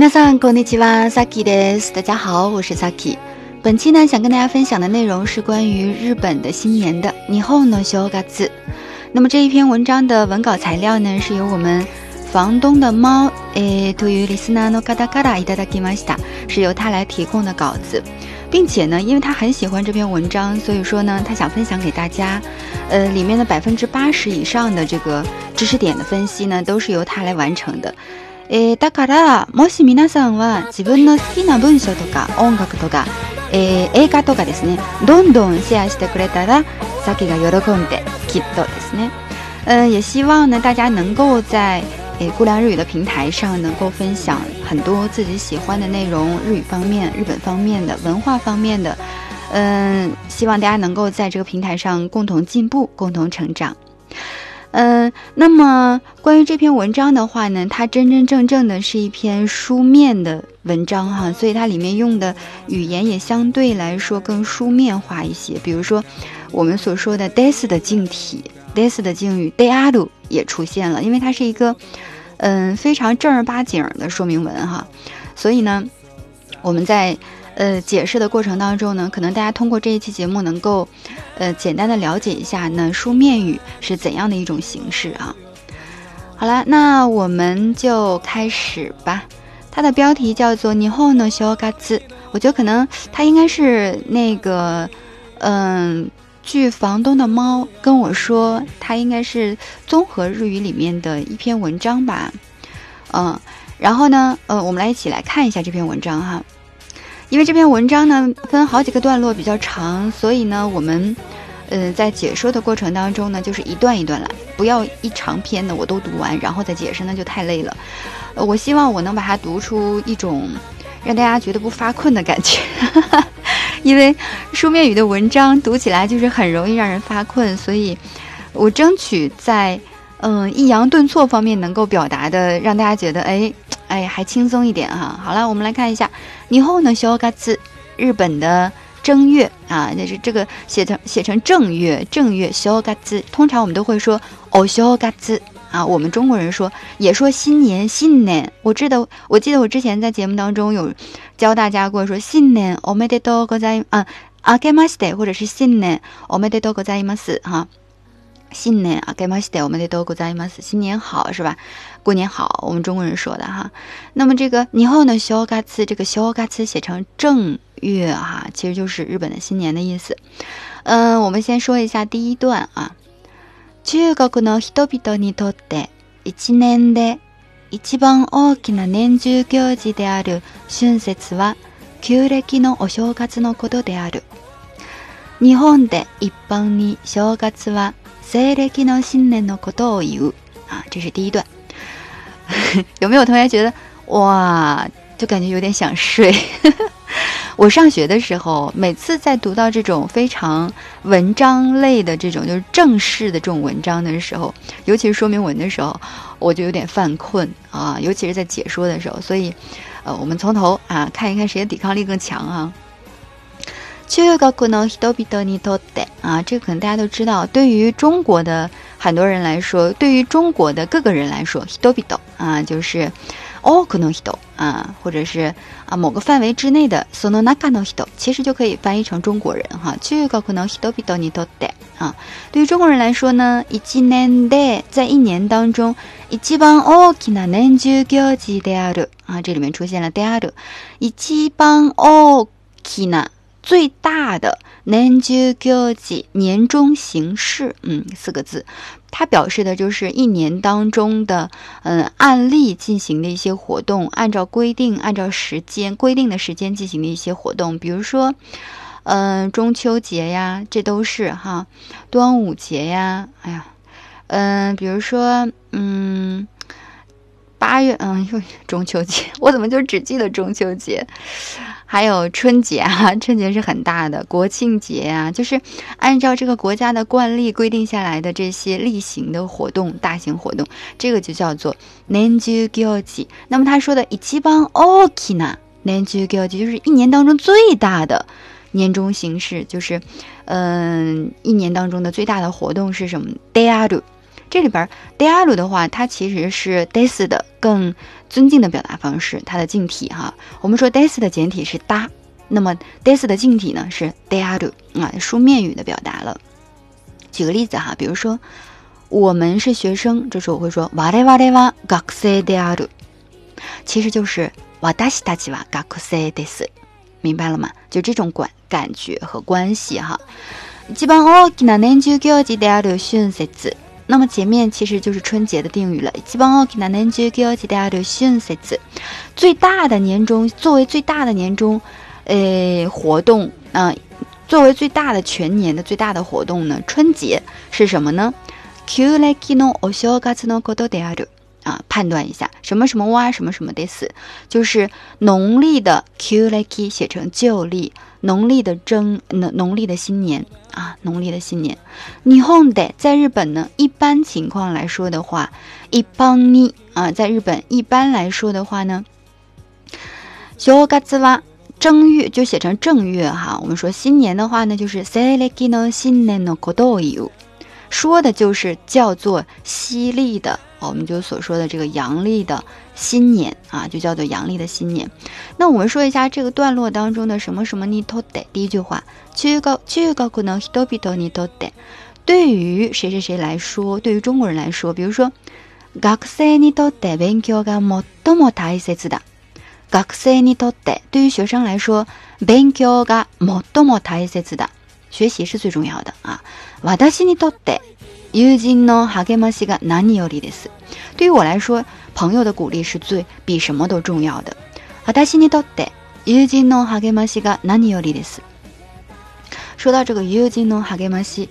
皆さんこんにちは、s a k です。大家好，我是 Saki。本期呢，想跟大家分享的内容是关于日本的新年的「nihon o s o g a 那么这一篇文章的文稿材料呢，是由我们房东的猫，え、to yu r i s na no kada kada i a d a k i m a i t a 是由他来提供的稿子，并且呢，因为他很喜欢这篇文章，所以说呢，他想分享给大家。呃，里面的百分之八十以上的这个知识点的分析呢，都是由他来完成的。えー、だから、もし皆さんは自分の好きな文章とか音楽とか、えー、映画とかですね、どんどんシェアしてくれたら、さきが喜んで、きっとですね。呃，也希望呢，大家能够在诶孤凉日语的平台上，能够分享很多自己喜欢的内容，日语方面、日本方面的、文化方面的。嗯、希望大家能够在这个平台上共同进步，共同成长。嗯，那么关于这篇文章的话呢，它真真正正的是一篇书面的文章哈，所以它里面用的语言也相对来说更书面化一些。比如说，我们所说的 des 的敬体，des 的敬语 de a d u 也出现了，因为它是一个嗯非常正儿八经的说明文哈，所以呢，我们在。呃，解释的过程当中呢，可能大家通过这一期节目能够，呃，简单的了解一下呢，书面语是怎样的一种形式啊。好了，那我们就开始吧。它的标题叫做“你好，能小嘎子”。我觉得可能它应该是那个，嗯，据房东的猫跟我说，它应该是综合日语里面的一篇文章吧。嗯，然后呢，呃，我们来一起来看一下这篇文章哈。因为这篇文章呢分好几个段落比较长，所以呢我们，呃，在解说的过程当中呢就是一段一段来，不要一长篇的我都读完然后再解释那就太累了。我希望我能把它读出一种让大家觉得不发困的感觉，因为书面语的文章读起来就是很容易让人发困，所以我争取在嗯抑扬顿挫方面能够表达的让大家觉得哎。哎，还轻松一点哈。好了，我们来看一下，以后呢，小嘎子，日本的正月啊，就是这个写成写成正月，正月小嘎子。通常我们都会说，哦，小嘎子啊，我们中国人说也说新年，新年。我记得我记得我之前在节目当中有教大家过说新年我们得多 e 在 o 啊 a g e m a s t 或者是新年我们得多 e 在一 ga z 哈。新年啊，给ましておめでとうございます。新年好，是吧？过年好，我们中国人说的哈。那么这个以后呢，小嘎次这个小嘎次写成正月哈、啊，其实就是日本的新年的意思。嗯，我们先说一下第一段啊。中国の人々にとって一年で一番大きな年中行事である春節は旧暦のお正月のことである。日本で一般に正月は塞勒吉诺のこと科多尤啊，这是第一段。有没有同学觉得哇，就感觉有点想睡？我上学的时候，每次在读到这种非常文章类的这种就是正式的这种文章的时候，尤其是说明文的时候，我就有点犯困啊。尤其是在解说的时候，所以呃，我们从头啊看一看谁的抵抗力更强啊。教育可能ヒトビトニ啊，这个可能大家都知道。对于中国的很多人来说，对于中国的各个人来说，ヒトビ啊，就是オーコノ啊，或者是啊某个范围之内的ソノナカノヒ其实就可以翻译成中国人哈。教育可能ヒトビトニ啊，对于中国人来说呢，一年で在一年当中一番大きな年中教師である啊，这里面出现了である一番大きな最大的年年终形式，嗯，四个字，它表示的就是一年当中的，嗯，案例进行的一些活动，按照规定，按照时间规定的时间进行的一些活动，比如说，嗯，中秋节呀，这都是哈，端午节呀，哎呀，嗯，比如说，嗯。八月，嗯，又中秋节，我怎么就只记得中秋节？还有春节啊，春节是很大的，国庆节啊，就是按照这个国家的惯例规定下来的这些例行的活动，大型活动，这个就叫做年度节日。那么他说的一番大きな年度节日就是一年当中最大的年终形式，就是嗯，一年当中的最大的活动是什么？デアド。这里边，dearu 的话，它其实是 des 的更尊敬的表达方式，它的敬体哈。我们说 des 的简体是哒，那么 des 的敬体呢是 dearu 啊，书面语的表达了。举个例子哈，比如说我们是学生，这时候我会说 wa le wa le wa a d u 其实就是 wa dasi g a d 明白了吗？就这种感感觉和关系哈。基本 o na nenju k y j i dearu s h u n s t s 那么前面其实就是春节的定语了。最大的年中作为最大的年中，诶，活动啊，作为最大的全年的最大的活动呢，春节是什么呢？啊，判断一下什么什么哇什么什么的死，就是农历的 Q l i k 写成旧历。农历的正，农农历的新年啊，农历的新年。o n d a 在日本呢，一般情况来说的话，一般呢，啊，在日本一般来说的话呢，小嘎子哇，正月就写成正月哈。我们说新年的话呢，就是西 no 新年 d o y い，说的就是叫做西历的，我们就所说的这个阳历的。新年啊，就叫做阳历的新年。那我们说一下这个段落当中的什么什么你とって，第一句话，学高学高可能にとって，对于谁谁谁来说，对于中国人来说，比如说学生にとって，对于学生来说，学习是最重要的啊。私にとって。友人の励ましが何よりです。对于我来说，朋友的鼓励是最比什么都重要的。私にとって友人の励ましが何よりです。说到这个友人の励まし，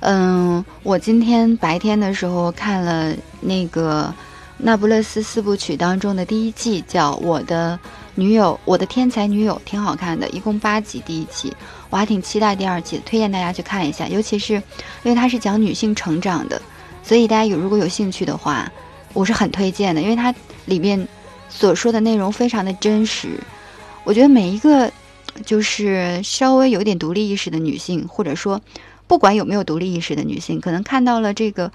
嗯，我今天白天的时候看了那个《那不勒斯四部曲》当中的第一季，叫《我的女友》，我的天才女友，挺好看的，一共八集第一集。我还挺期待第二季，推荐大家去看一下，尤其是因为它是讲女性成长的，所以大家有如果有兴趣的话，我是很推荐的，因为它里面所说的内容非常的真实。我觉得每一个就是稍微有点独立意识的女性，或者说不管有没有独立意识的女性，可能看到了这个，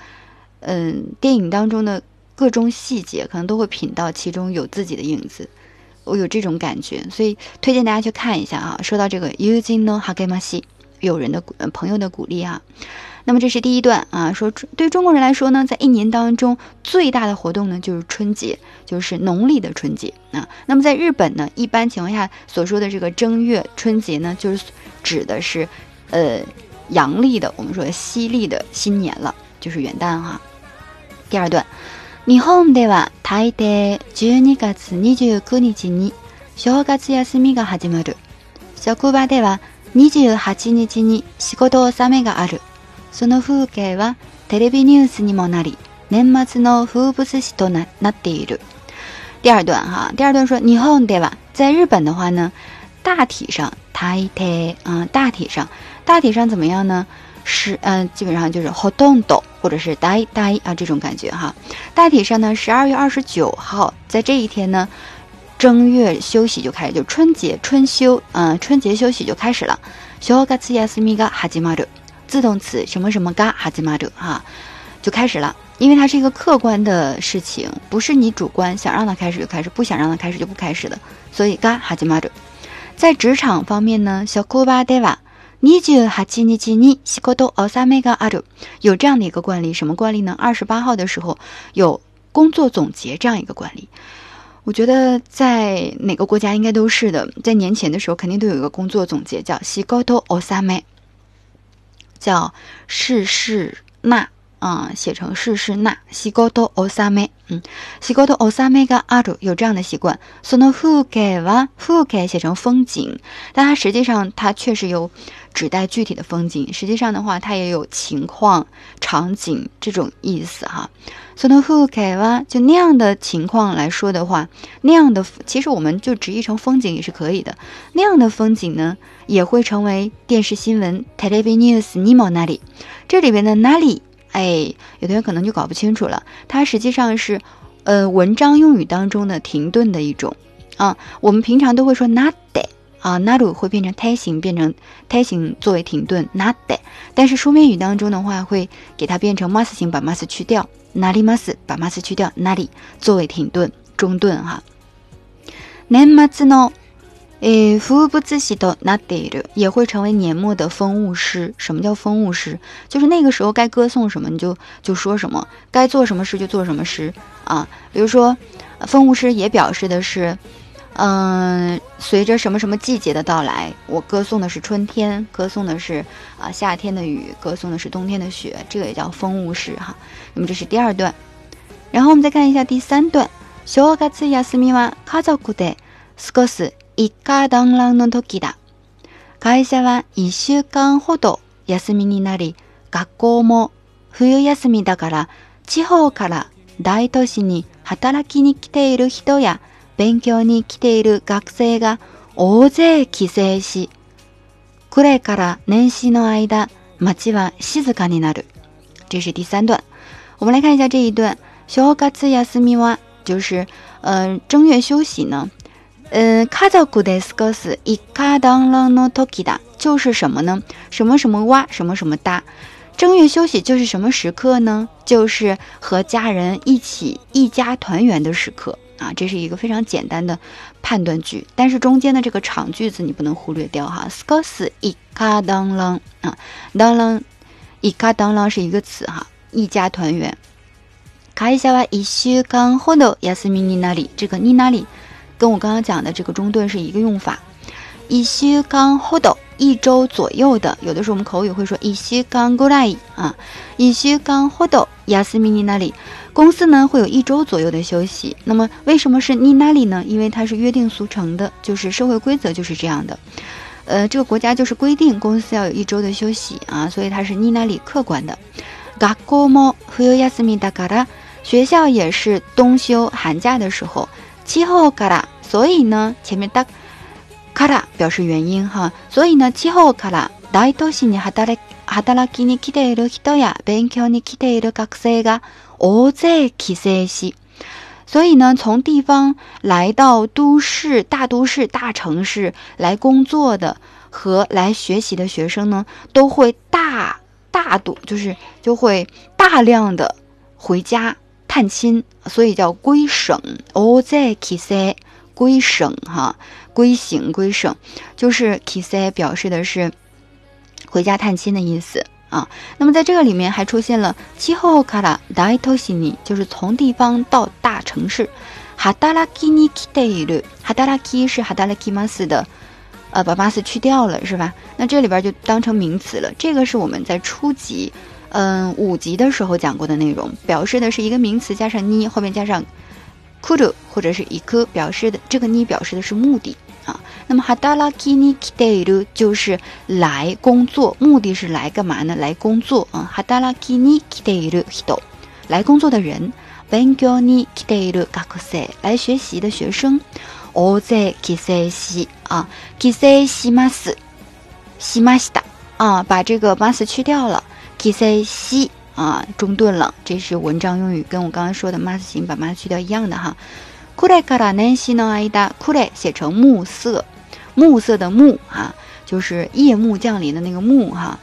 嗯，电影当中的各种细节，可能都会品到其中有自己的影子。我有这种感觉，所以推荐大家去看一下啊。说到这个，using no h a g e m a s i 有人的朋友的鼓励啊。那么这是第一段啊，说对中国人来说呢，在一年当中最大的活动呢就是春节，就是农历的春节啊。那么在日本呢，一般情况下所说的这个正月春节呢，就是指的是，呃，阳历的我们说西历的新年了，就是元旦哈。第二段。日本では大抵12月29日に正月休みが始まる。職場では28日に仕事納めがある。その風景はテレビニュースにもなり、年末の風物詩とななっている。第二段哈，第二段说日本では，在日本的话呢，大体上大体啊、呃，大体上大体上怎么样呢？是嗯，基本上就是 hot d 活动动或者是 die die 啊这种感觉哈。大体上呢，十二月二十九号在这一天呢，正月休息就开始，就春节春休，嗯，春节休息就开始了。小嘎次呀，斯米嘎哈吉玛者，自动词什么什么嘎哈吉玛者哈，就开始了。因为它是一个客观的事情，不是你主观想让它开始就开始，不想让它开始就不开始的。所以嘎哈吉玛者，在职场方面呢，小库巴德瓦。你句哈基尼吉尼西高多奥萨梅噶阿主有这样的一个惯例，什么惯例呢？二十八号的时候有工作总结这样一个惯例。我觉得在哪个国家应该都是的，在年前的时候肯定都有一个工作总结，叫西高多奥萨梅，叫事事那啊，写成事事那西高多奥萨梅。嗯，西国的欧萨梅嘎阿る有这样的习惯。その風景は風 e 写成风景，但它实际上它确实有指代具体的风景。实际上的话，它也有情况、场景这种意思哈。その風景は就那样的情况来说的话，那样的其实我们就直译成风景也是可以的。那样的风景呢，也会成为电视新闻テレビ n ュースにも那里，这里边的哪里？哎，有同学可能就搞不清楚了，它实际上是，呃，文章用语当中的停顿的一种，啊，我们平常都会说 n a t 啊 n o t 会变成胎形，变成胎形作为停顿 n a t 但是书面语当中的话，会给它变成 m u s t 型，把 m u s t 去掉哪里 m u s t 把 m u s t 去掉哪里作为停顿中顿哈 n 末 m a 诶，福不自喜的那得的也会成为年末的风物诗。什么叫风物诗？就是那个时候该歌颂什么你就就说什么，该做什么事就做什么事啊。比如说，风物诗也表示的是，嗯，随着什么什么季节的到来，我歌颂的是春天，歌颂的是啊夏天的雨，歌颂的是冬天的雪，这个也叫风物诗哈。那么这是第二段，然后我们再看一下第三段，小我开始亚斯密娃卡早古代斯格斯。一家団らんの時だ。会社は一週間ほど休みになり、学校も冬休みだから地方から大都市に働きに来ている人や勉強に来ている学生が大勢帰省し、暮れから年始の間、街は静かになる。这是第三段。我们来看一下这一段。正月休みは、就是、正月休息呢。嗯，カザグデスゴスイカダンランのときだ，就是什么呢？什么什么哇，什么什么哒？正月休息就是什么时刻呢？就是和家人一起一家团圆的时刻啊！这是一个非常简单的判断句，但是中间的这个长句子你不能忽略掉哈。スゴスイカダンラン啊，ダンランイカダンラン是一个词哈，一家团圆。会社は一週間ほど休みになり，这个になり。跟我刚刚讲的这个中顿是一个用法，一週刚好多一周左右的，有的时候我们口语会说一週刚够大一啊，一週刚好多。亚斯米尼那里公司呢会有一周左右的休息，那么为什么是尼那里呢？因为它是约定俗成的，就是社会规则就是这样的。呃，这个国家就是规定公司要有一周的休息啊，所以它是尼那里客观的。嘎古莫忽悠亚斯米达嘎达，学校也是冬休寒假的时候。气候卡拉，所以呢，前面打卡拉表示原因哈。所以呢，气候卡拉，大都市に哈达嘞哈达拉给你期待了，很多呀。研究你期学生が大勢帰省し，所以呢，从地方来到都市、大都市、大城市来工作的和来学习的学生呢，都会大大多，就是就会大量的回家。探亲，所以叫归省。哦，在オザ s セ归省哈，归省归省，就是 k i s セ表示的是回家探亲的意思啊。那么在这个里面还出现了气候から大都市に，就是从地方到大城市。ハダラキに来てる，ハダラキ是ハダラキマス的，呃把マス去掉了是吧？那这里边就当成名词了。这个是我们在初级。嗯，五级的时候讲过的内容，表示的是一个名词加上 ni 后面加上 k u r u 或者是 i k o 表示的这个 ni 表示的是目的啊。那么 hada la kini kideru 就是来工作，目的是来干嘛呢？来工作啊。hada la kini kideru hito 来工作的人，bengoni kideru gakusei 来学习的学生，oze kisei xi 啊 kisei xi mas xi masta 啊把这个 mas 去掉了。キ i 西啊，中断了。这是文章用语，跟我刚刚说的 mas 形把 mas 去掉一样的哈。クレカラ a シ d a k ダ r e 写成暮色，暮色的暮哈，就是夜幕降临的那个暮哈。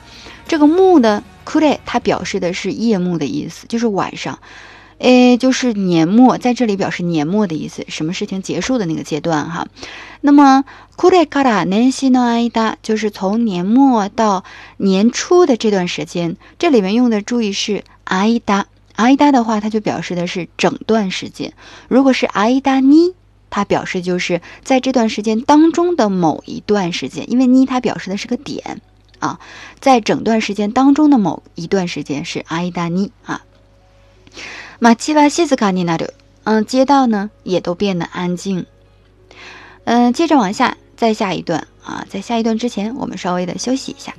这个暮的 r e 它表示的是夜幕的意思，就是晚上。诶，就是年末，在这里表示年末的意思，什么事情结束的那个阶段哈。那么，kurekara n i s i no aida，就是从年末到年初的这段时间。这里面用的注意是 aida，aida 的话，它就表示的是整段时间；如果是 aida ni，它表示就是在这段时间当中的某一段时间。因为 ni 它表示的是个点啊，在整段时间当中的某一段时间是 aida ni 啊。马奇瓦西斯卡尼纳路，嗯，街道呢也都变得安静。嗯，接着往下，再下一段啊，在下一段之前，我们稍微的休息一下。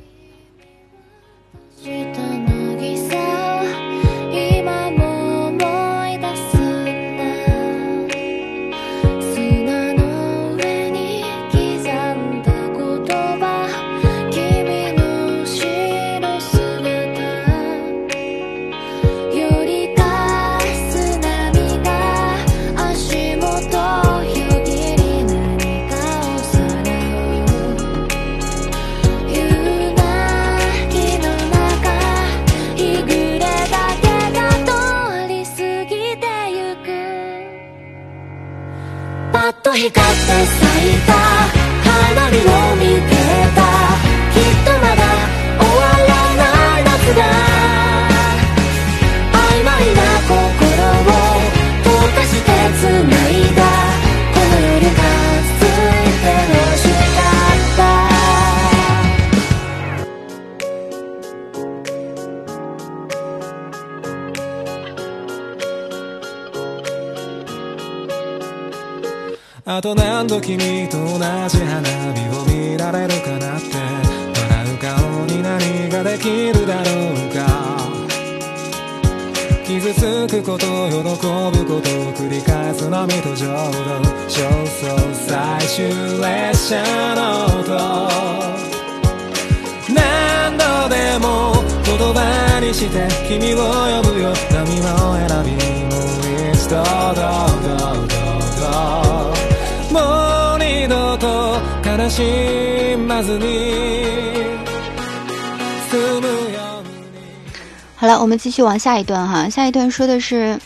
さと何度君と同じ花火を見られるかなって笑う顔に何ができるだろうか傷つくこと喜ぶことを繰り返すのみと浄土焦燥最終列車の音何度でも言葉にして君を呼ぶよ何を選びもう一度どうどうどうどうもう二度と悲しまずにむよ好了，我们继续往下一段哈。下一段说的是，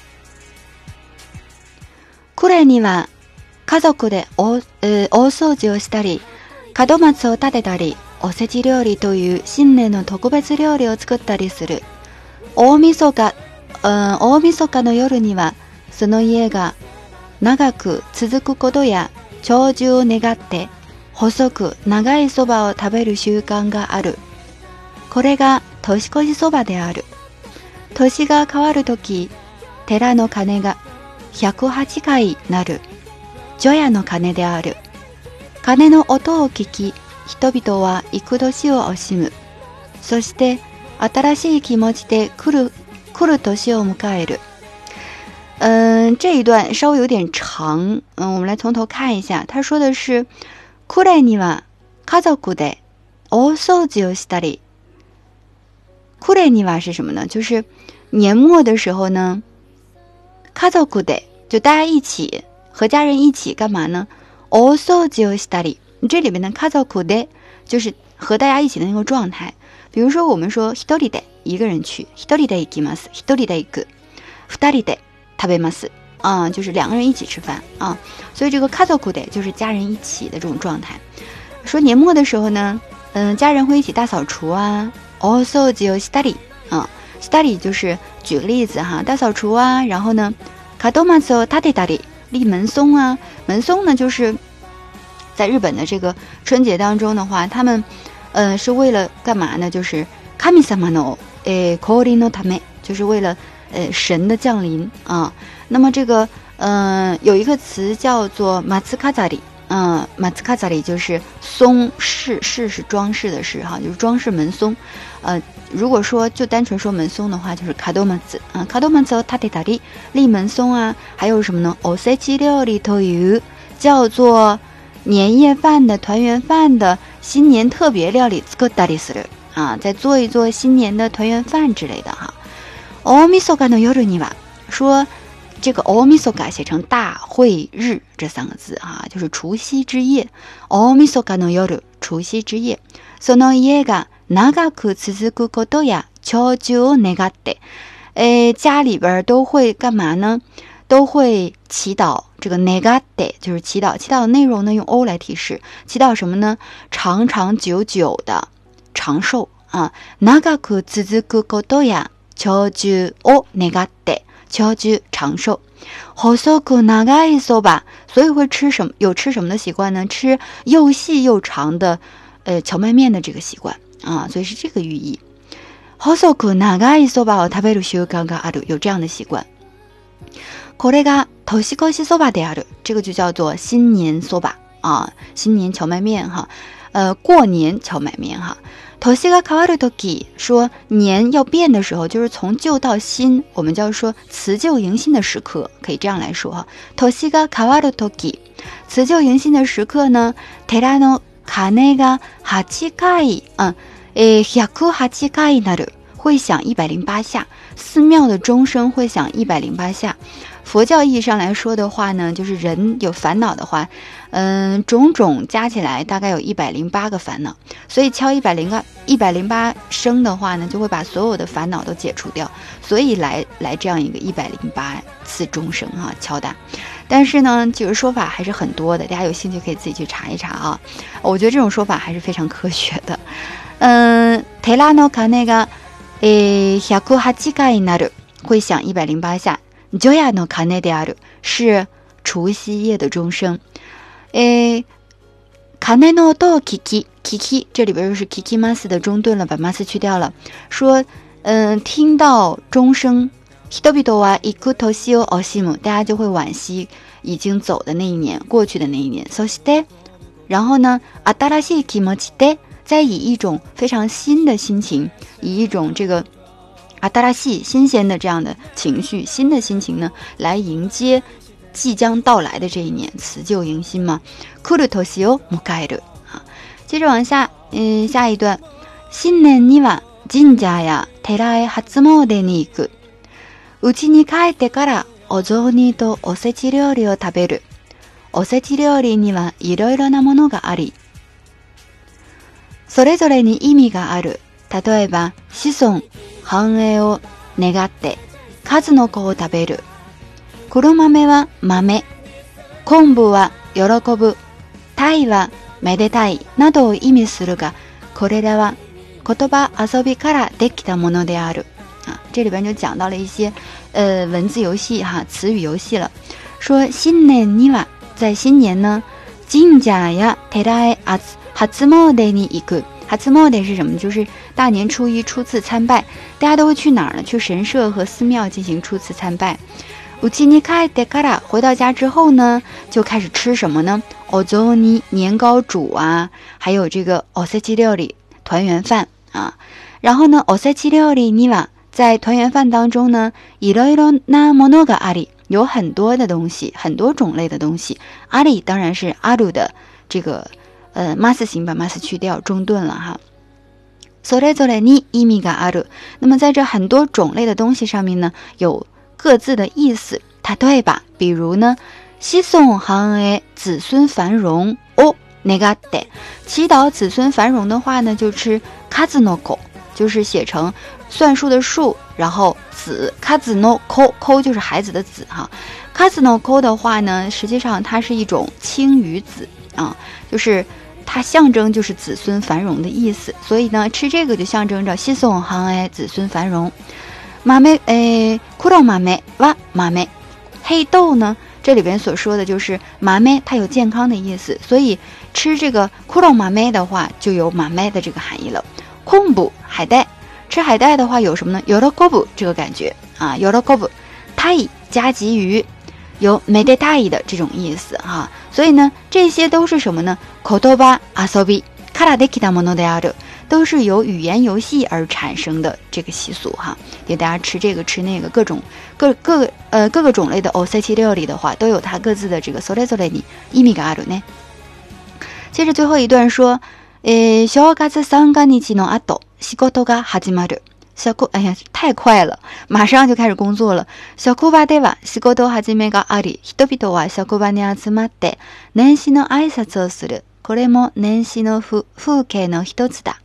これには家族でお、う、ー、大掃除をしたり、門松を立てたり、おせち料理という新年の特別料理を作ったりする。大晦日、うん、大晦日の夜にはその家が長く続くことや長寿を願って細く長いそばを食べる習慣がある。これが年越しそばである。年が変わるとき、寺の鐘が108回なる。除夜の鐘である。鐘の音を聞き、人々は幾年を惜しむ。そして、新しい気持ちで来る、来る年を迎える。嗯，这一段稍微有点长。嗯，我们来从头看一下。他说的是 “kudeniwa kaza kude osoji o study”。kudeniwa 是什么呢？就是年末的时候呢，kaza kude 就大家一起和家人一起干嘛呢？o soji o study。你这里面的 kaza kude 就是和大家一起的那个状态。比如说我们说 “hitori de” 一个人去，“hitori de ikimas”“hitori de iku”“futari de”。卡贝马斯，啊，就是两个人一起吃饭啊，所以这个 a t カザクデ就是家人一起的这种状态。说年末的时候呢，嗯，家人会一起大扫除啊。Also, 有 study 啊，，study 就是举个例子哈，大扫除啊，然后呢，a a d o m カド t ソタディタディ立门松啊，门松呢就是在日本的这个春节当中的话，他们，嗯是为了干嘛呢？就是 kami samano カミサマノえこりのため，就是为了。呃，神的降临啊，那么这个，嗯，有一个词叫做马兹卡扎里，嗯，马兹卡扎里就是松饰饰是装饰的饰哈，就是装饰门松。呃，如果说就单纯说门松的话，就是卡多曼兹，嗯，卡多曼兹塔迪塔迪立门松啊，还有什么呢？欧塞奇料里头有叫做年夜饭的团圆饭的新年特别料理，啊，再做一做新年的团圆饭之类的哈。オミソカの夜にわ，说这个オミソカ写成大会日这三个字哈，就是除夕之夜。オミソカの夜、除夕之夜。その家が長く続くことや長寿を願って，诶，家里边都会干嘛呢？都会祈祷。这个願って就是祈祷，祈祷的内容呢，用 O 来提示，祈祷什么呢？长长久久的长寿啊，長く続くことや。巧祝哦那个的，巧祝长寿。好索库哪个一索吧，所以会吃什么？有吃什么的习惯呢？吃又细又长的，呃，荞麦面的这个习惯啊，所以是这个寓意。好索库哪个一索吧，他为了学刚刚阿都有这样的习惯。可那个头西可西索吧的阿都，这个就叫做新年索吧啊，新年荞麦面哈，呃，过年荞麦面哈。年要变的时候，就是从旧到新，我们叫说辞旧迎新的时刻，可以这样来说哈。年要变的时候，就是从旧到新，我们叫说辞旧迎新的时刻，可以这样来说哈。辞会响一百零八下，寺的钟声会响一百零八下。佛教意义上来说的话呢，就是人有烦恼的话，嗯，种种加起来大概有一百零八个烦恼，所以敲一百零个、一百零八声的话呢，就会把所有的烦恼都解除掉。所以来来这样一个一百零八次钟声哈敲打，但是呢，就是说法还是很多的，大家有兴趣可以自己去查一查啊。我觉得这种说法还是非常科学的。嗯，テラノカネがえ百八回なる、会响一百零八下。Joia no kanedaru 是除夕夜的钟声，诶，kaneno to kiki kiki，这里边就是 kiki mas 的中断了，把 mas 去掉了。说，嗯，听到钟声，hito bi do wa ikuto xi o oshimu，大家就会惋惜已经走的那一年，过去的那一年。Sosete，然后呢，atara shiki mo shite，在以一种非常新的心情，以一种这个。新しい、新鲜的这样的情绪、新的心情呢，来迎接即将到来的这一年，辞旧迎新嘛。来る年を迎える啊。接着往下，嗯，下一段，新年には神社や寺へ初詣に行く。うちに帰ってからお雑煮とおせち料理を食べる。おせち料理にはいろいろなものがあり、それぞれに意味がある。例えば、子孫、繁栄を願って数の子を食べる。黒豆は豆。昆布は喜ぶ。鯛はめでたいなどを意味するが、これらは言葉遊びからできたものである。あ、这里边就讲到了一些呃文字游戏哈，词语游戏了。说新年には在新年呢，神社や寺へ初初詣に行く。自摸的是什么？就是大年初一初次参拜，大家都会去哪儿呢？去神社和寺庙进行初次参拜。ウチに帰ってか回到家之后呢，就开始吃什么呢？お雑煮年糕煮啊，还有这个おせ奇料理团圆饭啊。然后呢，おせ奇料理には在团圆饭当中呢，いろいろなものが阿里有很多的东西，很多种类的东西。阿里当然是阿鲁的这个。呃，mas 形把 mas 去掉，中顿了哈。sore sore ni imiga aru。那么在这很多种类的东西上面呢，有各自的意思，它对吧？比如呢，西宋 h a 子孙繁荣哦那个得祈祷子孙繁荣的话呢，就是 kazuno ko，就是写成算术的术，然后子 kazuno ko，ko 就是孩子的子哈。kazuno ko 的话呢，实际上它是一种青鱼子啊，就是。它象征就是子孙繁荣的意思，所以呢，吃这个就象征着息送行哀，子孙繁荣。马梅，诶，苦豆马梅，哇，马梅。黑豆呢，这里边所说的就是马梅，它有健康的意思，所以吃这个苦豆马梅的话，就有马梅的这个含义了。空补海带，吃海带的话有什么呢？有了空补这个感觉啊，有了空补。泰加吉鱼。有没得大意的这种意思哈，所以呢，这些都是什么呢？口头吧，阿苏比卡达的其他莫诺的阿鲁，都是由语言游戏而产生的这个习俗哈。给大家吃这个吃那个，各种各各呃各个种类的欧塞奇料理的话，都有它各自的这个索雷索雷尼伊米嘎阿鲁呢。接着最后一段说，诶，小嘎子桑嘎尼奇诺阿斗西锅头嘎哈日玛鲁。小库，哎呀，太快了，马上就开始工作了。小库巴对吧？西国多哈见面嘎阿里，多比多啊。小库巴尼亚兹马带年始の挨拶をする。これも年始の風景の一つだ。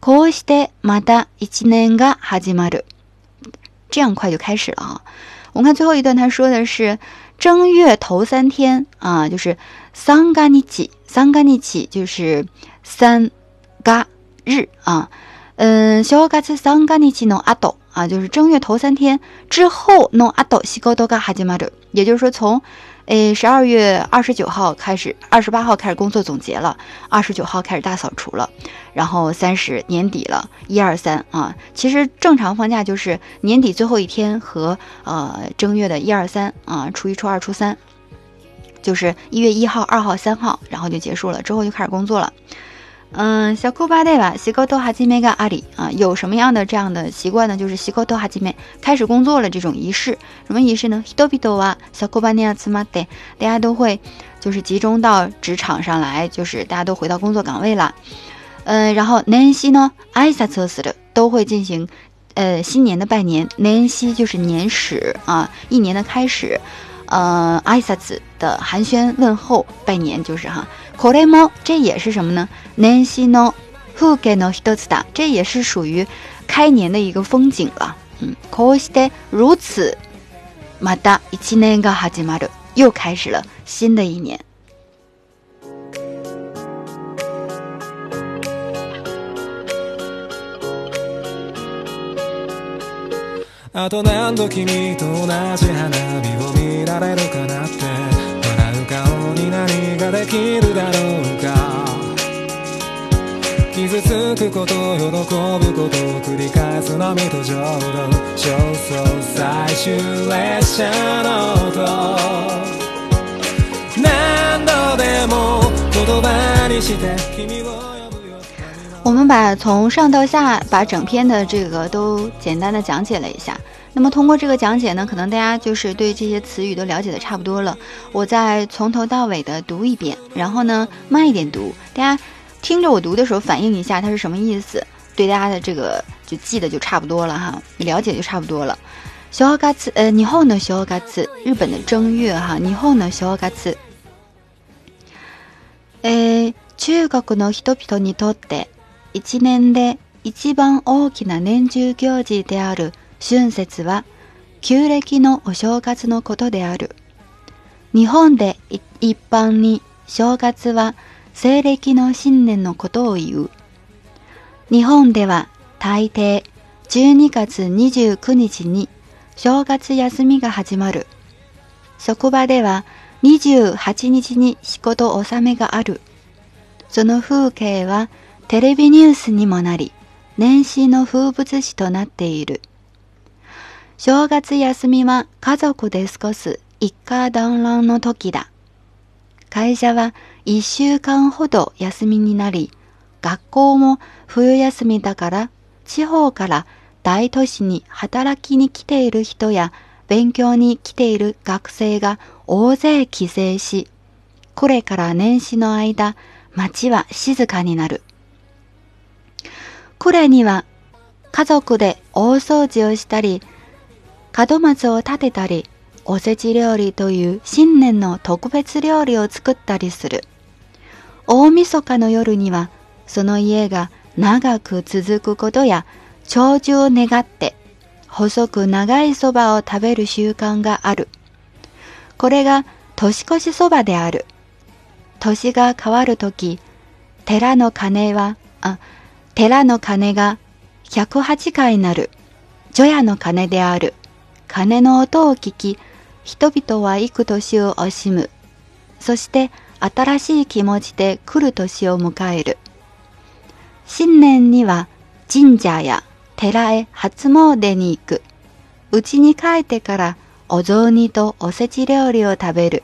こうしてまた一年が始まる。这样快就开始了啊！我们看最后一段，他说的是正月头三天啊，就是三嘎尼起，三嘎尼起就是三嘎日啊。嗯，小我噶三噶起弄阿斗啊，就是正月头三天之后弄阿斗，西高多噶哈吉也就是说从诶十二月二十九号开始，二十八号开始工作总结了，二十九号开始大扫除了，然后三十年底了，一二三啊，其实正常放假就是年底最后一天和呃正月的一二三啊，初一、初二、初三，就是一月一号、二号、三号，然后就结束了，之后就开始工作了。嗯，小库巴对吧？西沟多哈基梅嘎阿里啊，有什么样的这样的习惯呢？就是西沟多哈基梅开始工作了，这种仪式，什么仪式呢？希多比多哇，小库巴尼亚茨马得，大家都会，就是集中到职场上来，就是大家都回到工作岗位了。嗯，然后年西呢，埃萨茨斯的都会进行，呃，新年的拜年，年西就是年始啊，一年的开始。呃，挨拶的寒暄、问候、拜年就是哈，これも这也是什么呢？年西ノフゲノヒトツダ，这也是属于开年的一个风景了。嗯，こうして如此マダ一七年がはじまる、又开始了新的一年。られるかなって笑う顔に何ができるだろうか傷つくこと喜ぶことを繰り返すのみと浄土上層最終列車の音何度でも言葉にして君を我们把从上到下把整篇的这个都简单的讲解了一下。那么通过这个讲解呢，可能大家就是对这些词语都了解的差不多了。我再从头到尾的读一遍，然后呢慢一点读，大家听着我读的时候反映一下它是什么意思，对大家的这个就记得就差不多了哈，了解就差不多了。小贺ガ呃，日本の小贺ガ日本的正月哈，日本呢？小贺ガツ。中国の人々にとって、一年で一番大きな年中行事である。春節は旧暦のお正月のことである。日本で一般に正月は西暦の新年のことを言う。日本では大抵12月29日に正月休みが始まる。職場では28日に仕事納めがある。その風景はテレビニュースにもなり、年始の風物詩となっている。正月休みは家族で過ごす一家団らんの時だ。会社は一週間ほど休みになり、学校も冬休みだから地方から大都市に働きに来ている人や勉強に来ている学生が大勢帰省し、これから年始の間、街は静かになる。これには家族で大掃除をしたり、門松を立てたりおせち料理という新年の特別料理を作ったりする大晦日の夜にはその家が長く続くことや長寿を願って細く長いそばを食べる習慣があるこれが年越しそばである年が変わるとき寺の鐘はあ寺の鐘が108回なる除夜の鐘である鐘の音を聞き、人々は幾年を惜しむ。そして新しい気持ちで来る年を迎える。新年には神社や寺へ初詣に行く。家に帰ってからお雑煮とおせち料理を食べる。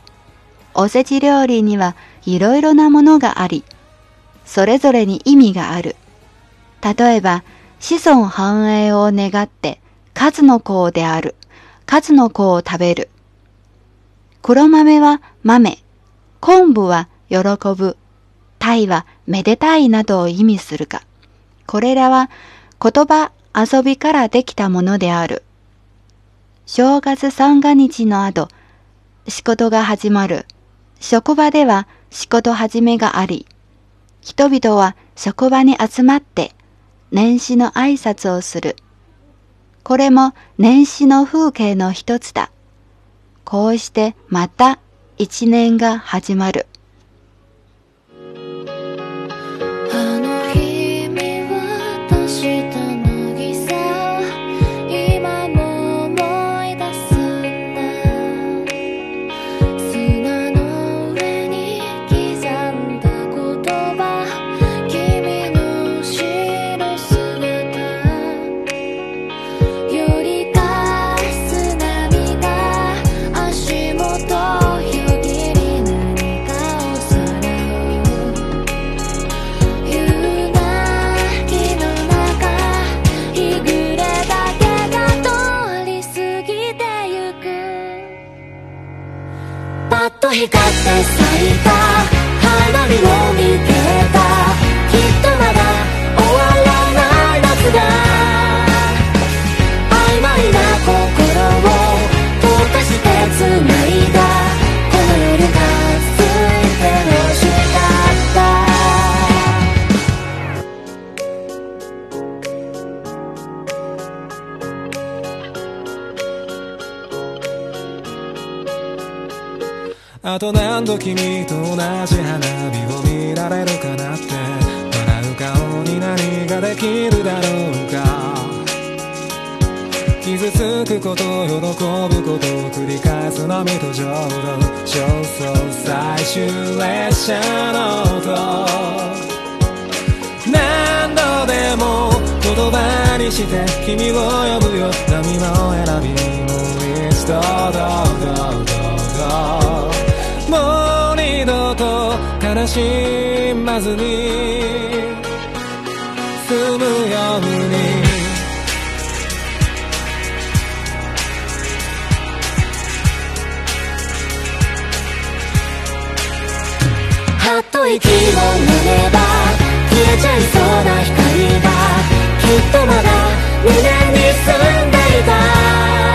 おせち料理にはいろいろなものがあり、それぞれに意味がある。例えば、子孫繁栄を願って、数の子である。数の子を食べる。黒豆は豆、昆布は喜ぶ、鯛はめでたいなどを意味するが、これらは言葉遊びからできたものである。正月三が日の後、仕事が始まる。職場では仕事始めがあり、人々は職場に集まって年始の挨拶をする。これも年始の風景の一つだ。こうしてまた一年が始まる。できるだろうか傷つくこと喜ぶことを繰り返すのみと浄土上層最終列車の音何度でも言葉にして君を呼ぶよ何を選びもう一度どうどうどうどうもう二度と悲しまずにむようにはっと息を飲めば消えちゃいそうな光がきっとまだ胸に住んでいた